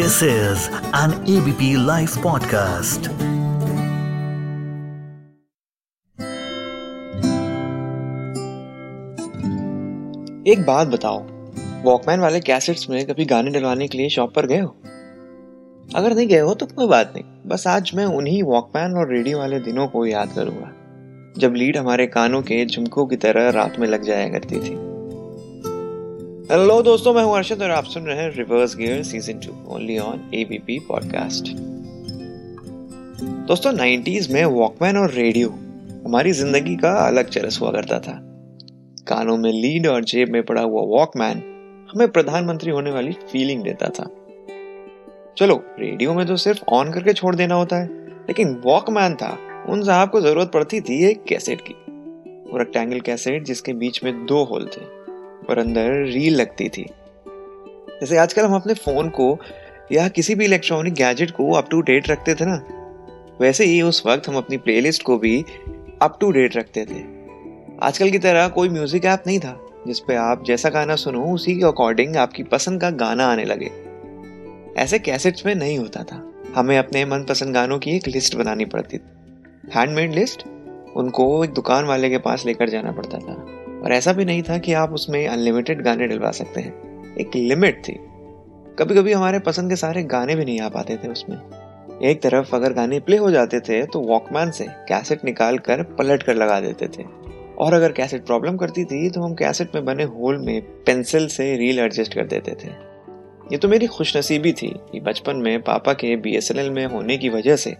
This is an ABP Life podcast. एक बात बताओ वॉकमैन वाले कैसेट्स में कभी गाने डलवाने के लिए शॉप पर गए हो अगर नहीं गए हो तो कोई बात नहीं, बस आज मैं उन्हीं वॉकमैन और रेडियो वाले दिनों को याद करूँगा, जब लीड हमारे कानों के झुमकों की तरह रात में लग जाया करती थी हेलो दोस्तों, मैं हूँ अर्षद और आप सुन रहे हैं reverse gear season two only on ABP podcast दोस्तों 90s में वॉकमैन और रेडियो हमारी ज़िंदगी का अलग चरस हुआ करता था। कानों में लीड और जेब में पड़ा हुआ वॉकमैन हमें प्रधानमंत्री होने वाली फीलिंग देता था। चलो रेडियो में तो सिर्फ़ ऑन करके छोड़ देना होता है, लेकिन वॉकमैन था, उन साहब को ज़रूरत पड़ती थी एक कैसेट की। वो रेक्टेंगल कैसेट जिसके बीच में दो होल थे। और अंदर रील लगती थी। जैसे आजकल हम अपने फ़ोन को या किसी भी इलेक्ट्रॉनिक गैजेट को अप टू डेट रखते थे ना, वैसे ही उस वक्त हम अपनी प्लेलिस्ट को भी अप टू डेट रखते थे। आजकल की तरह कोई म्यूज़िक ऐप नहीं था जिसपे आप जैसा गाना सुनो, उसी के अकॉर्डिंग आपकी पसंद का गाना आने लगे। ऐसे कैसेट्स में नहीं होता था। हमें अपने मनपसंद गानों की एक लिस्ट बनानी पड़ती थी। हैंडमेड लिस्ट उनको एक दुकान वाले के पास लेकर जाना पड़ता था। और ऐसा भी नहीं था कि आप उसमें अनलिमिटेड गाने डलवा सकते हैं। एक लिमिट थी। कभी कभी हमारे पसंद के सारे गाने भी नहीं आ पाते थे उसमें। एक तरफ़ अगर गाने प्ले हो जाते थे तो वॉकमैन से कैसेट निकाल कर पलट कर लगा देते थे। और अगर कैसेट प्रॉब्लम करती थी तो हम कैसेट में बने होल में पेंसिल से रील एडजस्ट कर देते थे। ये तो मेरी खुशनसीबी थी कि बचपन में पापा के बीएसएनएल में होने की वजह से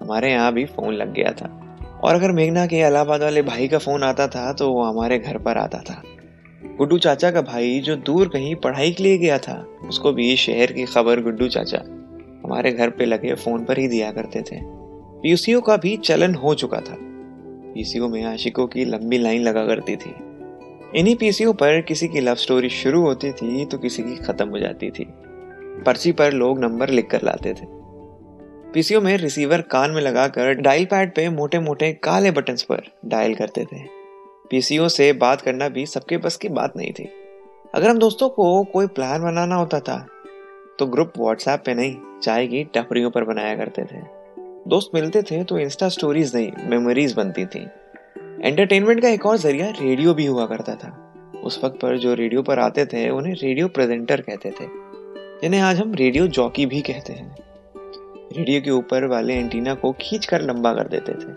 हमारे यहाँ भी फ़ोन लग गया था। और अगर मेघना के इलाहाबाद वाले भाई का फ़ोन आता था तो वो हमारे घर पर आता था। गुड्डू चाचा का भाई, जो दूर कहीं पढ़ाई के लिए गया था, उसको भी शहर की खबर गुड्डू चाचा हमारे घर पे लगे फ़ोन पर ही दिया करते थे। पीयूसीओ का भी चलन हो चुका था। पीसीओ में आशिकों की लंबी लाइन लगा करती थी। इन्हीं पीसीओ पर किसी की लव स्टोरी शुरू होती थी तो किसी की खत्म हो जाती थी। पर्ची पर लोग नंबर लिख कर लाते थे। पीसीओ में रिसीवर कान में लगाकर डायल पैड पे मोटे मोटे काले बटन्स पर डायल करते थे। पीसीओ से बात करना भी सबके बस की बात नहीं थी। अगर हम दोस्तों को कोई प्लान बनाना होता था तो ग्रुप व्हाट्सएप पे नहीं, चाय की टपरियों पर बनाया करते थे। दोस्त मिलते थे तो इंस्टा स्टोरीज नहीं मेमोरीज बनती थी। एंटरटेनमेंट का एक और ज़रिया रेडियो भी हुआ करता था। उस वक्त पर जो रेडियो पर आते थे, उन्हें रेडियो प्रेजेंटर कहते थे, जिन्हें आज हम रेडियो जॉकी भी कहते हैं। रेडियो के ऊपर वाले एंटीना को खींच कर लंबा कर देते थे।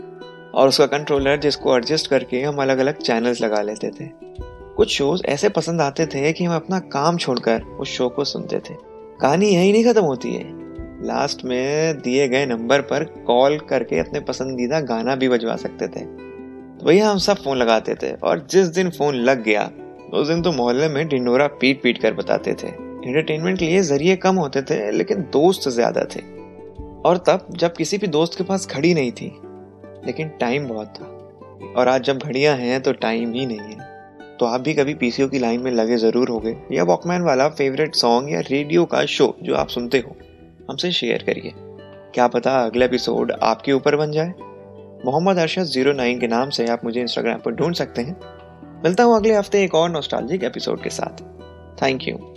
और उसका कंट्रोलर जिसको एडजस्ट करके हम अलग अलग चैनल्स लगा लेते थे। कुछ शोज़ ऐसे पसंद आते थे कि हम अपना काम छोड़कर उस शो को सुनते थे। कहानी यही नहीं खत्म होती है। लास्ट में दिए गए नंबर पर कॉल करके अपने पसंदीदा गाना भी बजवा सकते थे। तो भैया, हम सब फ़ोन लगाते थे और जिस दिन फ़ोन लग गया, उस दिन तो मोहल्ले में डिंडोरा पीट पीट कर बताते थे। एंटरटेनमेंट के लिए ज़रिए कम होते थे, लेकिन दोस्त ज़्यादा थे। और तब जब किसी भी दोस्त के पास घड़ी नहीं थी, लेकिन टाइम बहुत था। और आज जब घड़ियाँ हैं तो टाइम ही नहीं है। तो आप भी कभी पीसीओ की लाइन में लगे ज़रूर होंगे, या वॉकमैन वाला फेवरेट सॉन्ग या रेडियो का शो जो आप सुनते हो, हमसे शेयर करिए। क्या पता अगला एपिसोड आपके ऊपर बन जाए। मोहम्मद अरशद ज़ीरो नाइन के नाम से आप मुझे इंस्टाग्राम पर ढूंढ सकते हैं। मिलता हूँ अगले हफ़्ते एक और नोस्टालजिक एपिसोड के साथ। Thank you